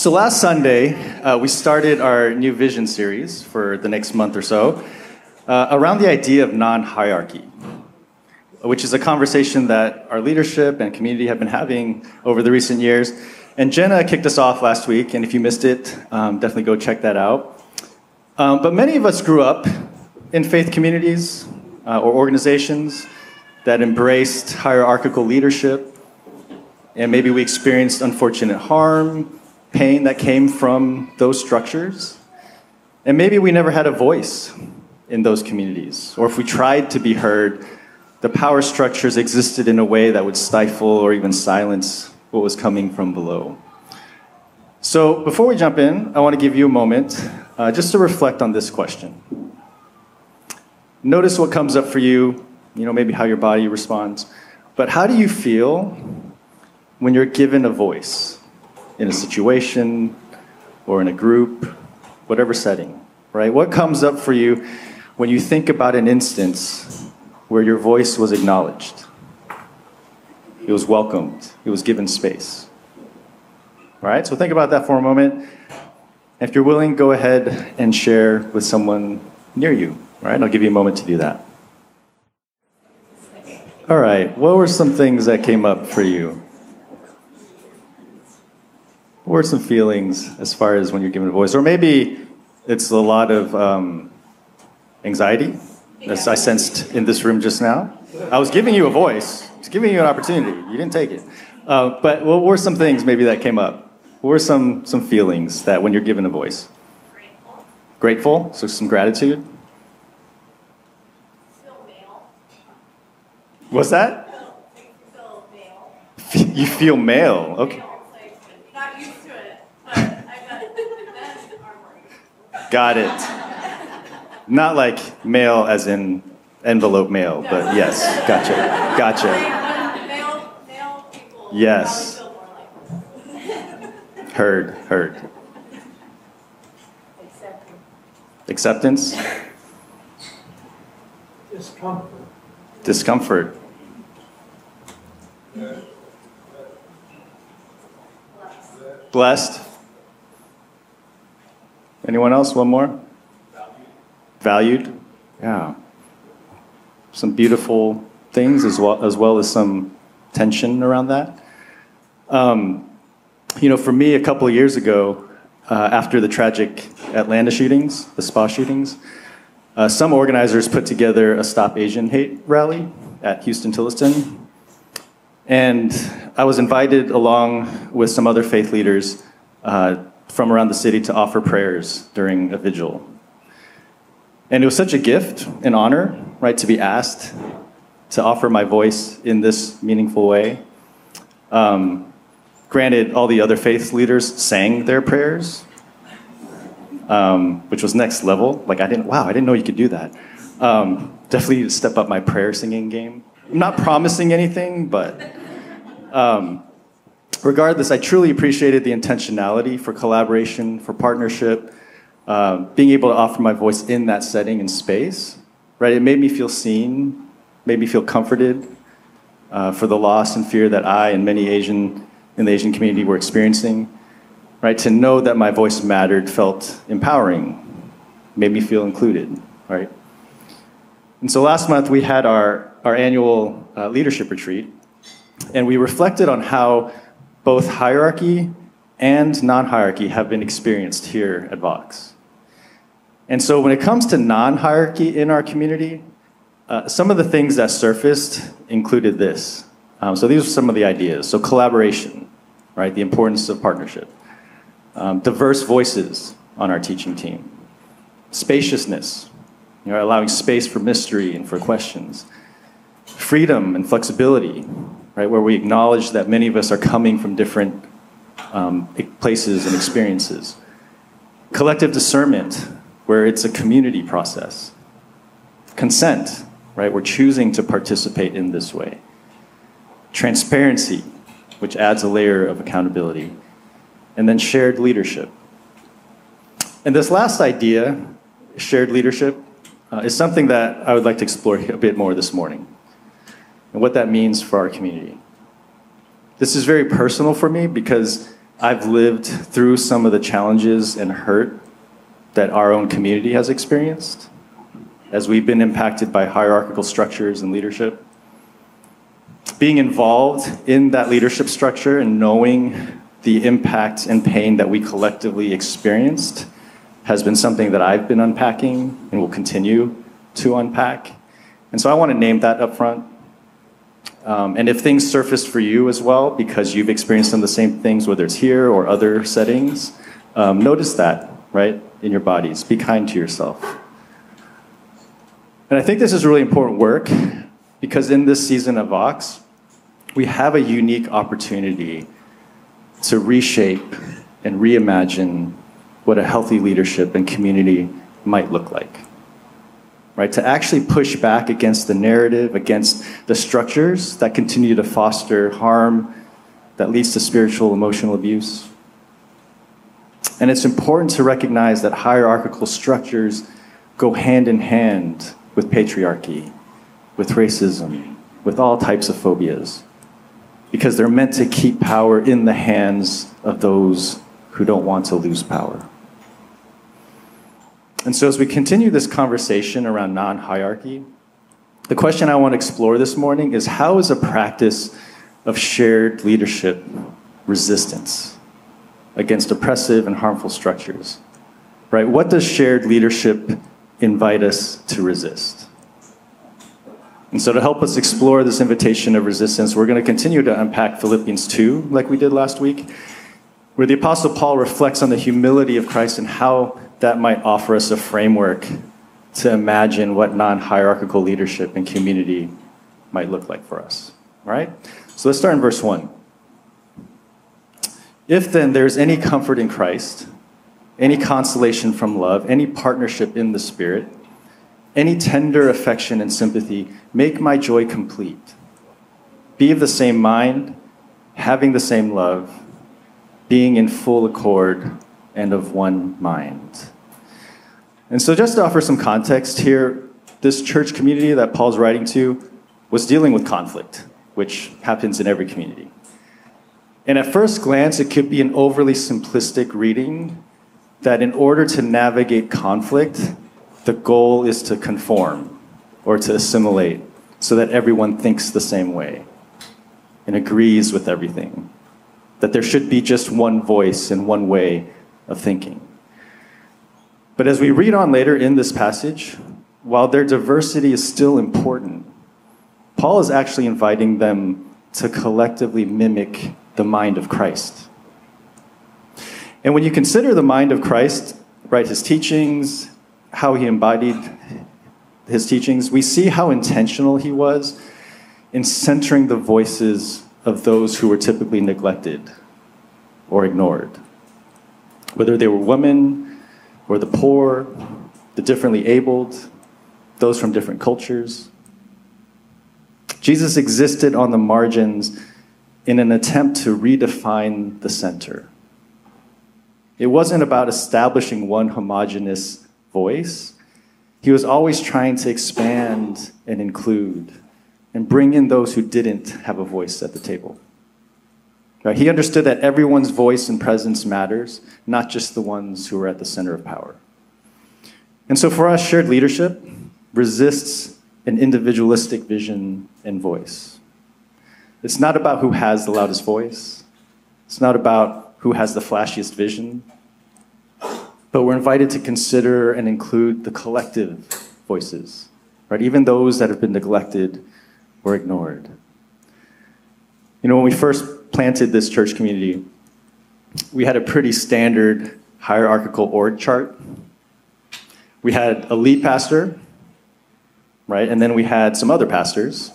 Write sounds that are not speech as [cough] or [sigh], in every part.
So last Sunday, uh, we started our new vision series for the next month or so uh, around the idea of non hierarchy, which is a conversation that our leadership and community have been having over the recent years. And Jenna kicked us off last week, and if you missed it, um, definitely go check that out. Um, but many of us grew up in faith communities uh, or organizations that embraced hierarchical leadership, and maybe we experienced unfortunate harm, pain that came from those structures. And maybe we never had a voice in those communities, or if we tried to be heard, the power structures existed in a way that would stifle or even silence what was coming from below. So, before we jump in, I want to give you a moment uh, just to reflect on this question. Notice what comes up for you, you know, maybe how your body responds. But how do you feel when you're given a voice in a situation or in a group, whatever setting, right? What comes up for you when you think about an instance where your voice was acknowledged? It was welcomed, it was given space. Right? So think about that for a moment. If you're willing, go ahead and share with someone near you. Right? I'll give you a moment to do that. All right. What were some things that came up for you? What were some feelings as far as when you're given a voice? Or maybe it's a lot of um, anxiety, as I sensed in this room just now. I was giving you a voice, I was giving you an opportunity. You didn't take it. Uh, but what were some things maybe that came up? What were some, some feelings that when you're given a voice? Grateful. Grateful, so some gratitude. Feel male. What's that? Feel, feel male. You feel male. Okay. Male, like, not used to it, but I got men armor. Got it. Not like mail as in envelope mail, but yes. Gotcha. Gotcha. Like, uh, when male, male people Yes. probably feel more like Heard, heard. Acceptance? discomfort. Discomfort. Blessed. Anyone else? One more? Valued. Yeah. Some beautiful things as well as, well as some tension around that. Um, you know, for me, a couple of years ago, uh, after the tragic Atlanta shootings, the spa shootings, uh, some organizers put together a Stop Asian Hate rally at Huston Tillotson. And I was invited along with some other faith leaders uh, from around the city to offer prayers during a vigil. And it was such a gift and honor, right, to be asked to offer my voice in this meaningful way. Um, granted, all the other faith leaders sang their prayers, um, which was next level. Like I didn't, wow, I didn't know you could do that. Um, definitely need to step up my prayer singing game. I'm not promising anything, but um, regardless, I truly appreciated the intentionality for collaboration, for partnership, uh, being able to offer my voice in that setting and space. Right, it made me feel seen, made me feel comforted uh, for the loss and fear that I and many Asian in the Asian community were experiencing right? To know that my voice mattered felt empowering, made me feel included, right? And so last month we had our, our annual uh, leadership retreat, and we reflected on how both hierarchy and non hierarchy have been experienced here at Vox. And so when it comes to non hierarchy in our community, uh, some of the things that surfaced included this. Um, so these are some of the ideas. So collaboration, right? The importance of partnership um, diverse voices on our teaching team, spaciousness, you know, allowing space for mystery and for questions, freedom and flexibility, right, where we acknowledge that many of us are coming from different um, places and experiences, collective discernment, where it's a community process, consent, right, we're choosing to participate in this way, transparency, which adds a layer of accountability. And then shared leadership. And this last idea, shared leadership, uh, is something that I would like to explore a bit more this morning and what that means for our community. This is very personal for me because I've lived through some of the challenges and hurt that our own community has experienced as we've been impacted by hierarchical structures and leadership. Being involved in that leadership structure and knowing the impact and pain that we collectively experienced has been something that I've been unpacking and will continue to unpack. And so I want to name that up front. Um, and if things surface for you as well, because you've experienced some of the same things, whether it's here or other settings, um, notice that, right, in your bodies. Be kind to yourself. And I think this is really important work because in this season of Vox, we have a unique opportunity to reshape and reimagine what a healthy leadership and community might look like. Right? To actually push back against the narrative, against the structures that continue to foster harm that leads to spiritual, emotional abuse. And it's important to recognize that hierarchical structures go hand in hand with patriarchy, with racism, with all types of phobias, because they're meant to keep power in the hands of those who don't want to lose power. And so, as we continue this conversation around non hierarchy, the question I want to explore this morning is how is a practice of shared leadership resistance against oppressive and harmful structures? Right? What does shared leadership invite us to resist? And so, to help us explore this invitation of resistance, we're going to continue to unpack Philippians 2, like we did last week, where the Apostle Paul reflects on the humility of Christ and how that might offer us a framework to imagine what non hierarchical leadership and community might look like for us. All right? So let's start in verse 1. If then there's any comfort in Christ, any consolation from love, any partnership in the Spirit, any tender affection and sympathy, make my joy complete. Be of the same mind, having the same love, being in full accord and of one mind. And so, just to offer some context here, this church community that Paul's writing to was dealing with conflict, which happens in every community. And at first glance, it could be an overly simplistic reading that in order to navigate conflict, the goal is to conform or to assimilate so that everyone thinks the same way and agrees with everything. That there should be just one voice and one way of thinking. But as we read on later in this passage, while their diversity is still important, Paul is actually inviting them to collectively mimic the mind of Christ. And when you consider the mind of Christ, right, his teachings, how he embodied his teachings, we see how intentional he was in centering the voices of those who were typically neglected or ignored whether they were women or the poor, the differently abled, those from different cultures. Jesus existed on the margins in an attempt to redefine the center. It wasn't about establishing one homogenous voice. He was always trying to expand and include and bring in those who didn't have a voice at the table. Right? He understood that everyone's voice and presence matters, not just the ones who are at the center of power. And so for us, shared leadership resists an individualistic vision and voice. It's not about who has the loudest voice. It's not about who has the flashiest vision. But we're invited to consider and include the collective voices, right? Even those that have been neglected or ignored. You know, when we first planted this church community, we had a pretty standard hierarchical org chart. We had a lead pastor, right? And then we had some other pastors.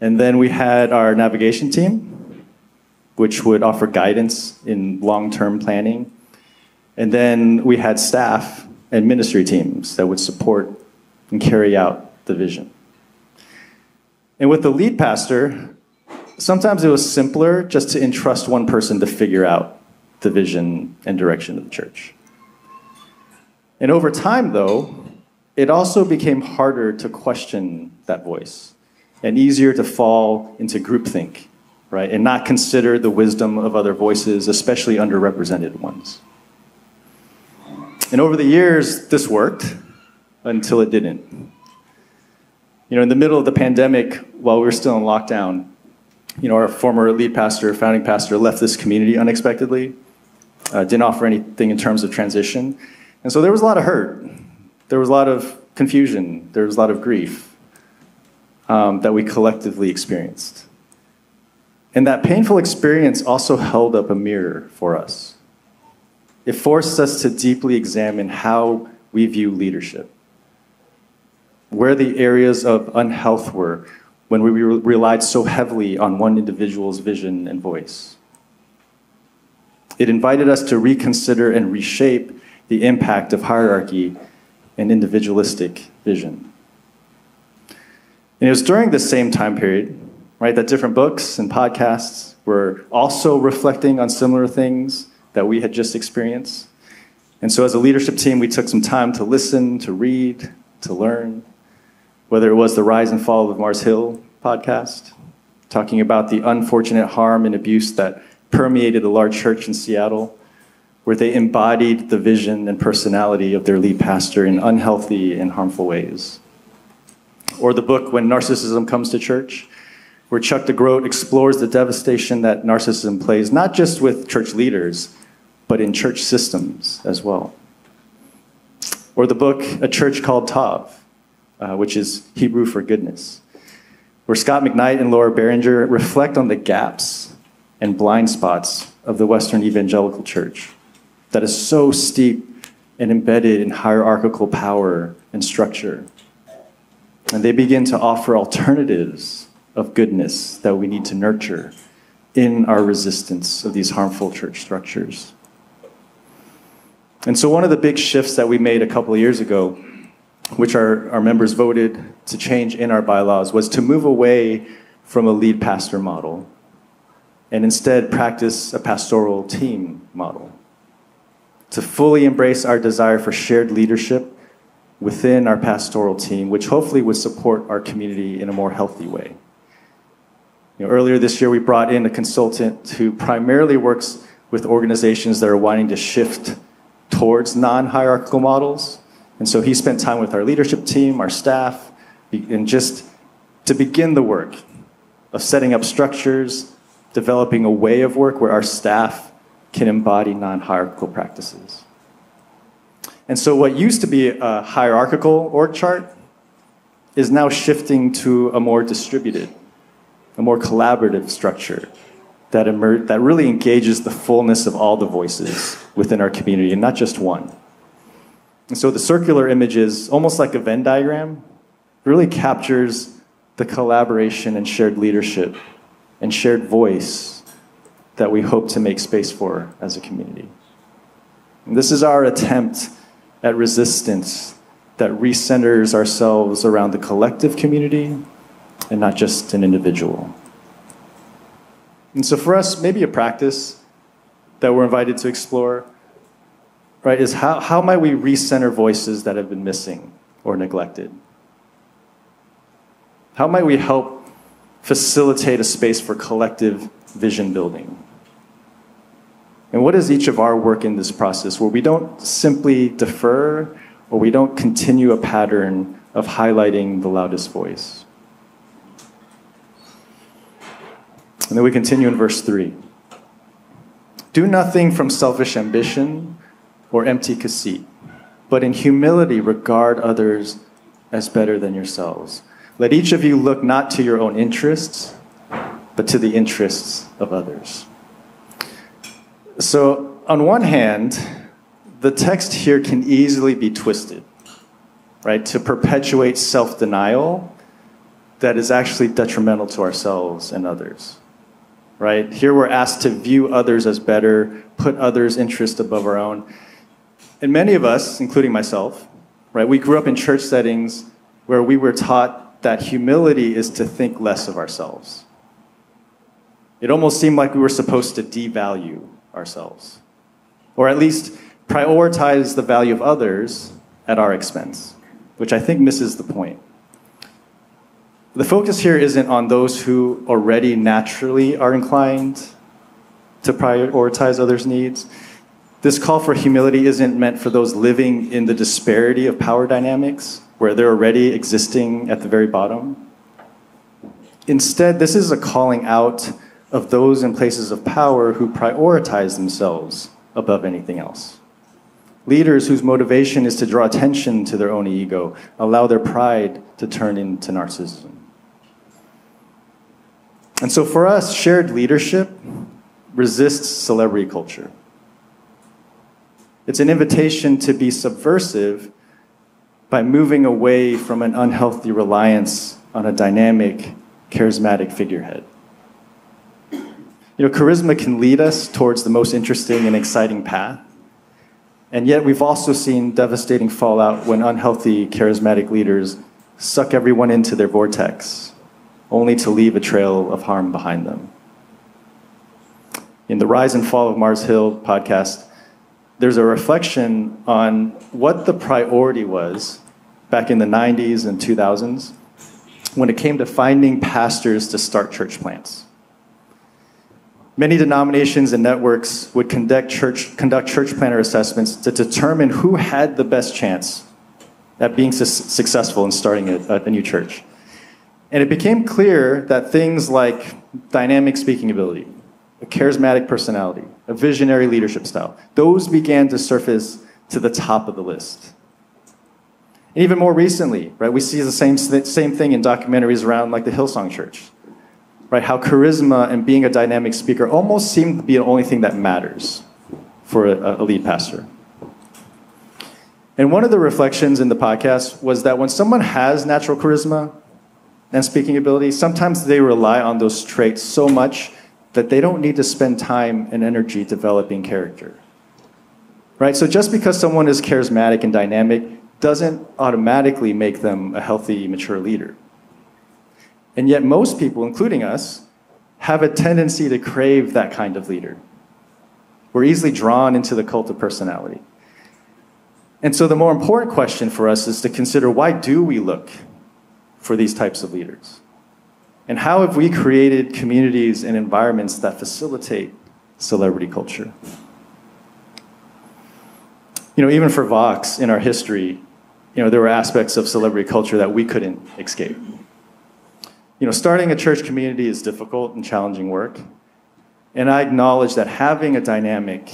And then we had our navigation team, which would offer guidance in long term planning. And then we had staff and ministry teams that would support and carry out the vision. And with the lead pastor, sometimes it was simpler just to entrust one person to figure out the vision and direction of the church. And over time, though, it also became harder to question that voice and easier to fall into groupthink right? And not consider the wisdom of other voices, especially underrepresented ones. And over the years, this worked until it didn't. You know, in the middle of the pandemic, while we were still in lockdown, you know, our former lead pastor, founding pastor, left this community unexpectedly, uh, didn't offer anything in terms of transition. And so there was a lot of hurt. There was a lot of confusion. There was a lot of grief um, that we collectively experienced. And that painful experience also held up a mirror for us. It forced us to deeply examine how we view leadership, where the areas of unhealth were when we relied so heavily on one individual's vision and voice. It invited us to reconsider and reshape the impact of hierarchy and individualistic vision. And it was during this same time period, right, that different books and podcasts were also reflecting on similar things that we had just experienced. And so, as a leadership team, we took some time to listen, to read, to learn, whether it was the Rise and Fall of Mars Hill podcast, talking about the unfortunate harm and abuse that permeated a large church in Seattle, where they embodied the vision and personality of their lead pastor in unhealthy and harmful ways or the book When Narcissism Comes to Church, where Chuck DeGroat explores the devastation that narcissism plays, not just with church leaders, but in church systems as well. Or the book A Church Called Tov, uh, which is Hebrew for goodness, where Scot McKnight and Laura Barringer reflect on the gaps and blind spots of the Western evangelical church that is so steep and embedded in hierarchical power and structure and they begin to offer alternatives of goodness that we need to nurture in our resistance of these harmful church structures. And so, one of the big shifts that we made a couple of years ago, which our, our members voted to change in our bylaws, was to move away from a lead pastor model and instead practice a pastoral team model. To fully embrace our desire for shared leadership within our pastoral team, which hopefully would support our community in a more healthy way. You know, earlier this year, we brought in a consultant who primarily works with organizations that are wanting to shift towards non hierarchical models. And so he spent time with our leadership team, our staff, and just to begin the work of setting up structures, developing a way of work where our staff can embody non hierarchical practices. And so what used to be a hierarchical org chart is now shifting to a more distributed, a more collaborative structure that, emer- that really engages the fullness of all the voices within our community and not just one. And so the circular image is almost like a Venn diagram, really captures the collaboration and shared leadership and shared voice that we hope to make space for as a community. And this is our attempt at resistance that recenters ourselves around the collective community and not just an individual. And so for us, maybe a practice that we're invited to explore, right, is how, how might we recenter voices that have been missing or neglected? How might we help facilitate a space for collective vision building? And what is each of our work in this process where we don't simply defer or we don't continue a pattern of highlighting the loudest voice? And then we continue in verse 3. Do nothing from selfish ambition or empty conceit, but in humility regard others as better than yourselves. Let each of you look not to your own interests, but to the interests of others. So, on one hand, the text here can easily be twisted, right, to perpetuate self denial that is actually detrimental to ourselves and others. Right? Here we're asked to view others as better, put others' interests above our own. And many of us, including myself, right, we grew up in church settings where we were taught that humility is to think less of ourselves. It almost seemed like we were supposed to devalue ourselves, or at least prioritize the value of others at our expense, which I think misses the point. the focus here isn't on those who already naturally are inclined to prioritize others' needs. This call for humility isn't meant for those living in the disparity of power dynamics, where they're already existing at the very bottom. Instead, this is a calling out of those in places of power who prioritize themselves above anything else. Leaders whose motivation is to draw attention to their own ego, allow their pride to turn into narcissism. And so for us, shared leadership resists celebrity culture. It's an invitation to be subversive by moving away from an unhealthy reliance on a dynamic, charismatic figurehead. You know, charisma can lead us towards the most interesting and exciting path. And yet, we've also seen devastating fallout when unhealthy, charismatic leaders suck everyone into their vortex, only to leave a trail of harm behind them. In the Rise and Fall of Mars Hill podcast, there's a reflection on what the priority was back in the 90s and 2000s when it came to finding pastors to start church plants. Many denominations and networks would conduct church, conduct church planter assessments to determine who had the best chance at being su- successful in starting a, a new church. And it became clear that things like dynamic speaking ability, a charismatic personality, a visionary leadership style, those began to surface to the top of the list. And even more recently, right, we see the same, same thing in documentaries around like the Hillsong Church right? How charisma and being a dynamic speaker almost seem to be the only thing that matters for a, a lead pastor. And one of the reflections in the podcast was that when someone has natural charisma and speaking ability, sometimes they rely on those traits so much that they don't need to spend time and energy developing character. Right? So just because someone is charismatic and dynamic doesn't automatically make them a healthy, mature leader. And yet, most people, including us, have a tendency to crave that kind of leader. We're easily drawn into the cult of personality. And so, the more important question for us is to consider why do we look for these types of leaders? And how have we created communities and environments that facilitate celebrity culture? You know, even for Vox in our history, you know, there were aspects of celebrity culture that we couldn't escape you know, starting a church community is difficult and challenging work. And I acknowledge that having a dynamic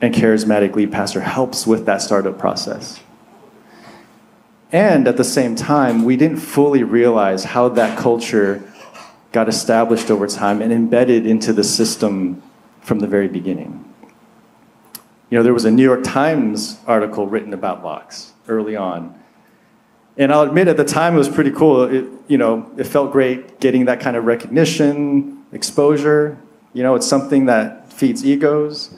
and charismatic lead pastor helps with that startup process. And at the same time, we didn't fully realize how that culture got established over time and embedded into the system from the very beginning. You know, there was a New York Times article written about Vox early on and I'll admit at the time it was pretty cool. It, you know, it felt great getting that kind of recognition, exposure. You know, it's something that feeds egos.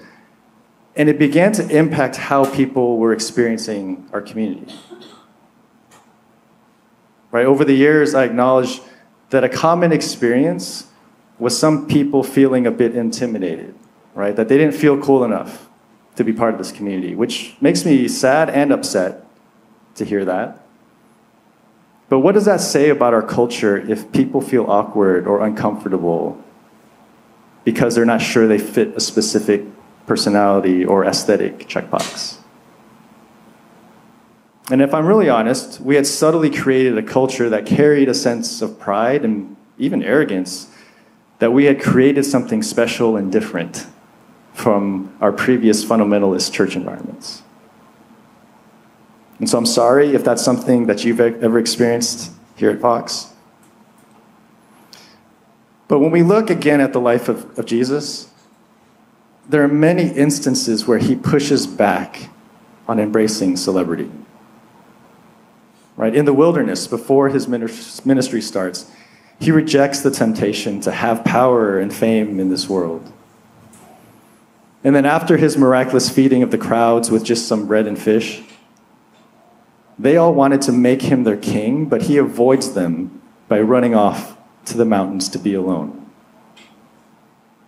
And it began to impact how people were experiencing our community. Right? Over the years, I acknowledged that a common experience was some people feeling a bit intimidated, right? That they didn't feel cool enough to be part of this community, which makes me sad and upset to hear that. But what does that say about our culture if people feel awkward or uncomfortable because they're not sure they fit a specific personality or aesthetic checkbox? And if I'm really honest, we had subtly created a culture that carried a sense of pride and even arrogance that we had created something special and different from our previous fundamentalist church environments. And so I'm sorry if that's something that you've ever experienced here at Vox. But when we look again at the life of, of Jesus, there are many instances where he pushes back on embracing celebrity. Right? In the wilderness, before his ministry starts, he rejects the temptation to have power and fame in this world. And then, after his miraculous feeding of the crowds with just some bread and fish, they all wanted to make him their king, but he avoids them by running off to the mountains to be alone.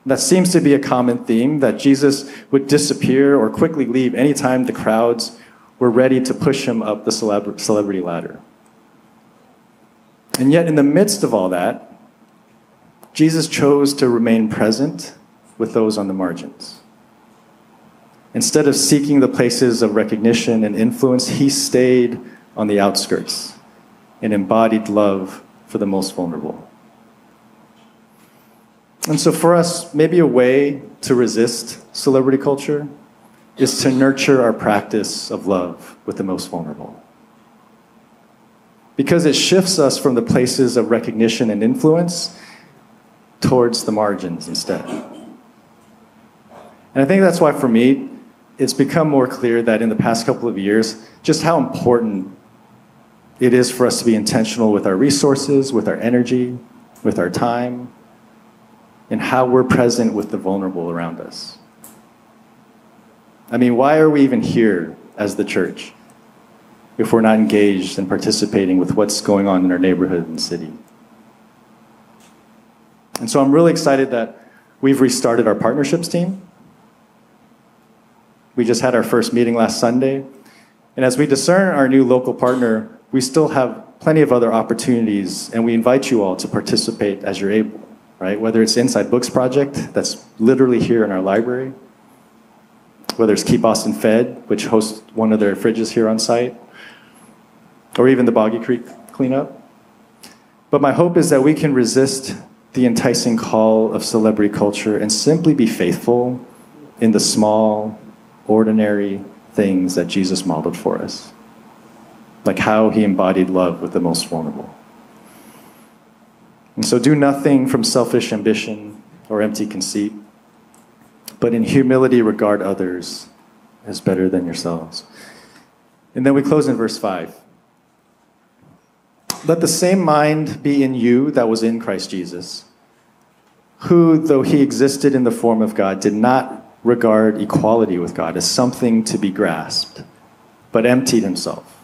That seems to be a common theme that Jesus would disappear or quickly leave anytime the crowds were ready to push him up the celebrity ladder. And yet, in the midst of all that, Jesus chose to remain present with those on the margins. Instead of seeking the places of recognition and influence, he stayed on the outskirts and embodied love for the most vulnerable. And so, for us, maybe a way to resist celebrity culture is to nurture our practice of love with the most vulnerable. Because it shifts us from the places of recognition and influence towards the margins instead. And I think that's why, for me, it's become more clear that in the past couple of years, just how important it is for us to be intentional with our resources, with our energy, with our time, and how we're present with the vulnerable around us. I mean, why are we even here as the church if we're not engaged and participating with what's going on in our neighborhood and city? And so I'm really excited that we've restarted our partnerships team. We just had our first meeting last Sunday. And as we discern our new local partner, we still have plenty of other opportunities, and we invite you all to participate as you're able, right? Whether it's Inside Books Project, that's literally here in our library, whether it's Keep Austin Fed, which hosts one of their fridges here on site, or even the Boggy Creek cleanup. But my hope is that we can resist the enticing call of celebrity culture and simply be faithful in the small, ordinary things that Jesus modeled for us like how he embodied love with the most vulnerable. And so do nothing from selfish ambition or empty conceit, but in humility regard others as better than yourselves. And then we close in verse 5. Let the same mind be in you that was in Christ Jesus, who, though he existed in the form of God, did not regard equality with God as something to be grasped, but emptied himself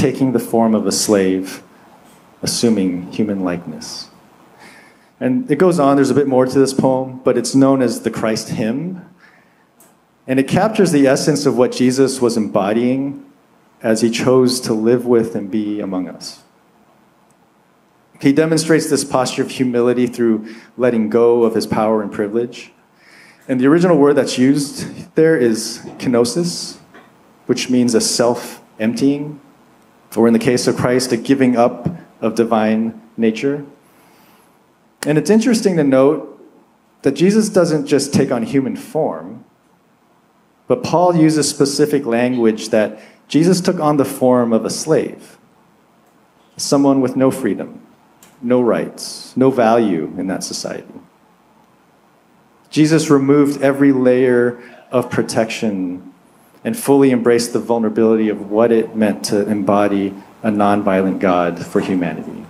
taking the form of a slave, assuming human likeness. And it goes on, there's a bit more to this poem, but it's known as the Christ hymn. And it captures the essence of what Jesus was embodying as he chose to live with and be among us. He demonstrates this posture of humility through letting go of his power and privilege. And the original word that's used there is kenosis, which means a self emptying or in the case of Christ, a giving up of divine nature. And it's interesting to note that Jesus doesn't just take on human form, but Paul uses specific language that Jesus took on the form of a slave, someone with no freedom, no rights, no value in that society. Jesus removed every layer of protection and fully embraced the vulnerability of what it meant to embody a nonviolent God for humanity.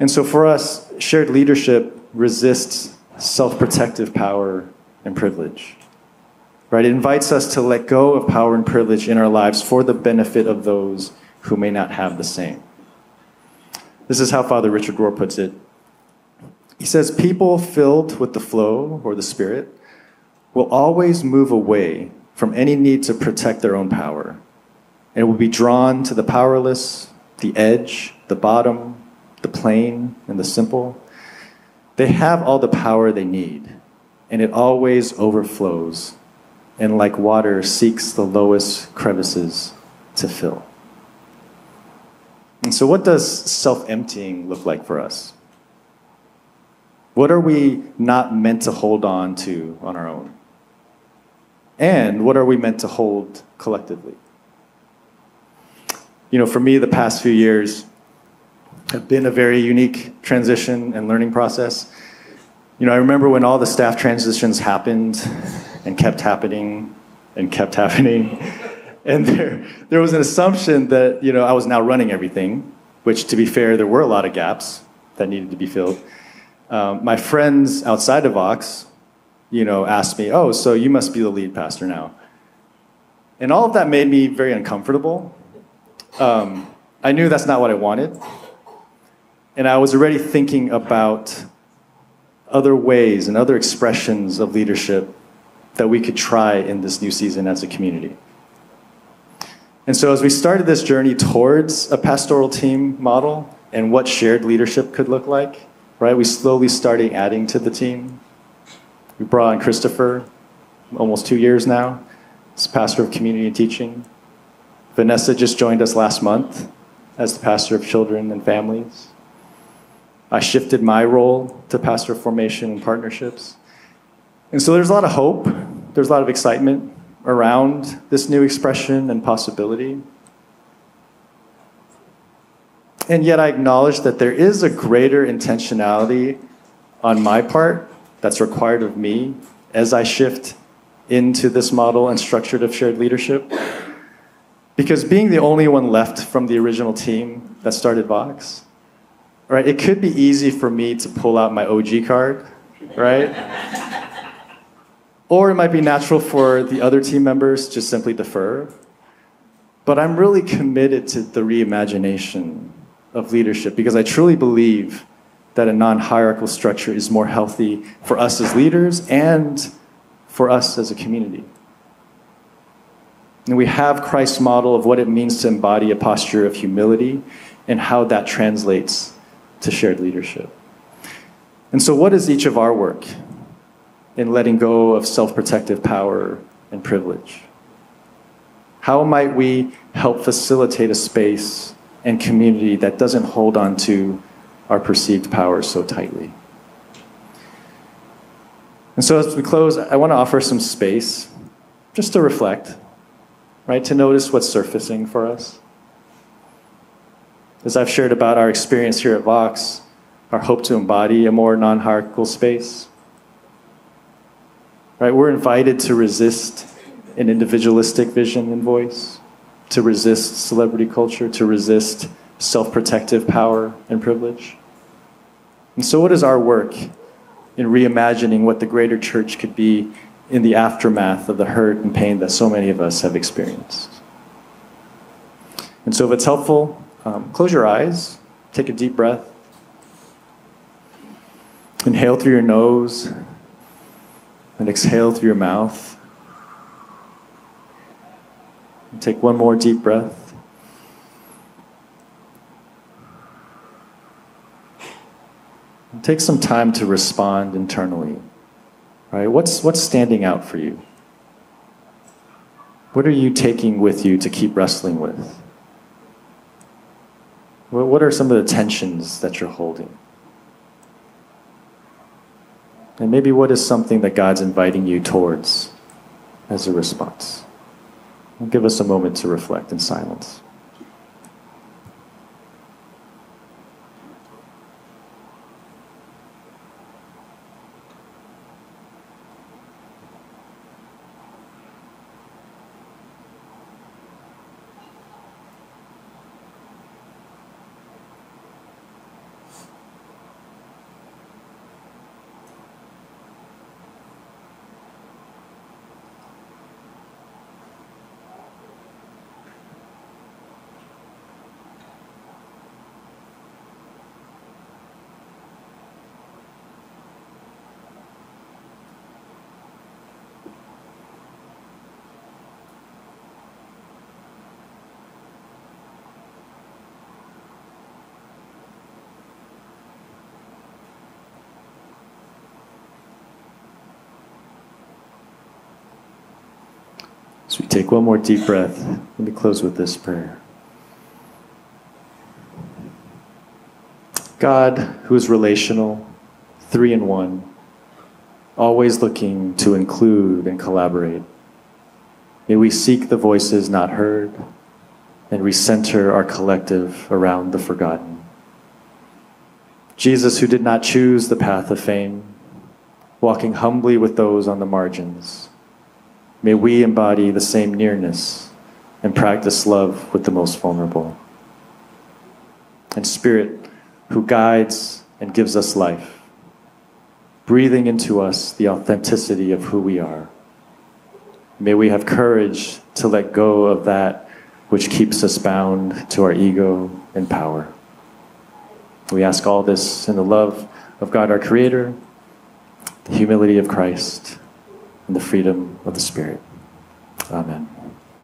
And so for us, shared leadership resists self protective power and privilege. Right? It invites us to let go of power and privilege in our lives for the benefit of those who may not have the same. This is how Father Richard Rohr puts it. He says, People filled with the flow or the Spirit will always move away from any need to protect their own power. And will be drawn to the powerless, the edge, the bottom, the plain, and the simple. They have all the power they need, and it always overflows, and like water seeks the lowest crevices to fill. And so, what does self emptying look like for us? What are we not meant to hold on to on our own? And what are we meant to hold collectively? You know, for me, the past few years have been a very unique transition and learning process. You know, I remember when all the staff transitions happened and kept happening and kept happening. [laughs] And there, there was an assumption that, you know, I was now running everything, which to be fair, there were a lot of gaps that needed to be filled. Um, my friends outside of Vox you know, asked me, "Oh, so you must be the lead pastor now." And all of that made me very uncomfortable. Um, I knew that's not what I wanted, and I was already thinking about other ways and other expressions of leadership that we could try in this new season as a community. And so, as we started this journey towards a pastoral team model, and what shared leadership could look like, right? We slowly started adding to the team. We brought on Christopher, almost two years now, as pastor of community and teaching. Vanessa just joined us last month as the pastor of children and families. I shifted my role to pastor formation and partnerships. And so there's a lot of hope, there's a lot of excitement around this new expression and possibility. And yet I acknowledge that there is a greater intentionality on my part that's required of me as I shift into this model and structure of shared leadership. Because being the only one left from the original team that started Vox, right, it could be easy for me to pull out my OG card, right? or it might be natural for the other team members to simply defer. But I'm really committed to the reimagination of leadership because I truly believe that a non hierarchical structure is more healthy for us as leaders and for us as a community. And we have Christ's model of what it means to embody a posture of humility and how that translates to shared leadership. And so, what is each of our work in letting go of self protective power and privilege? How might we help facilitate a space and community that doesn't hold on to our perceived power so tightly? And so, as we close, I want to offer some space just to reflect right? To notice what's surfacing for us. As I've shared about our experience here at Vox, our hope to embody a more non hierarchical space. Right? We're invited to resist an individualistic vision and voice, to resist celebrity culture, to resist self protective power and privilege. And so, what is our work in reimagining what the greater church could be in the aftermath of the hurt and pain that so many of us have experienced. And so, if it's helpful, um, close your eyes, take a deep breath, inhale through your nose, and exhale through your mouth. And take one more deep breath. And take some time to respond internally. Right? What's, what's standing out for you? What are you taking with you to keep wrestling with? What are some of the tensions that you're holding? And maybe what is something that God's inviting you towards as a response? give us a moment to reflect in silence. Take one more deep breath. Let me close with this prayer. God, who is relational, three in one, always looking to include and collaborate. May we seek the voices not heard and recenter our collective around the forgotten. Jesus, who did not choose the path of fame, walking humbly with those on the margins May we embody the same nearness and practice love with the most vulnerable. And Spirit, who guides and gives us life, breathing into us the authenticity of who we are. May we have courage to let go of that which keeps us bound to our ego and power. We ask all this in the love of God our Creator, the humility of Christ, and the freedom of the Spirit. Amen.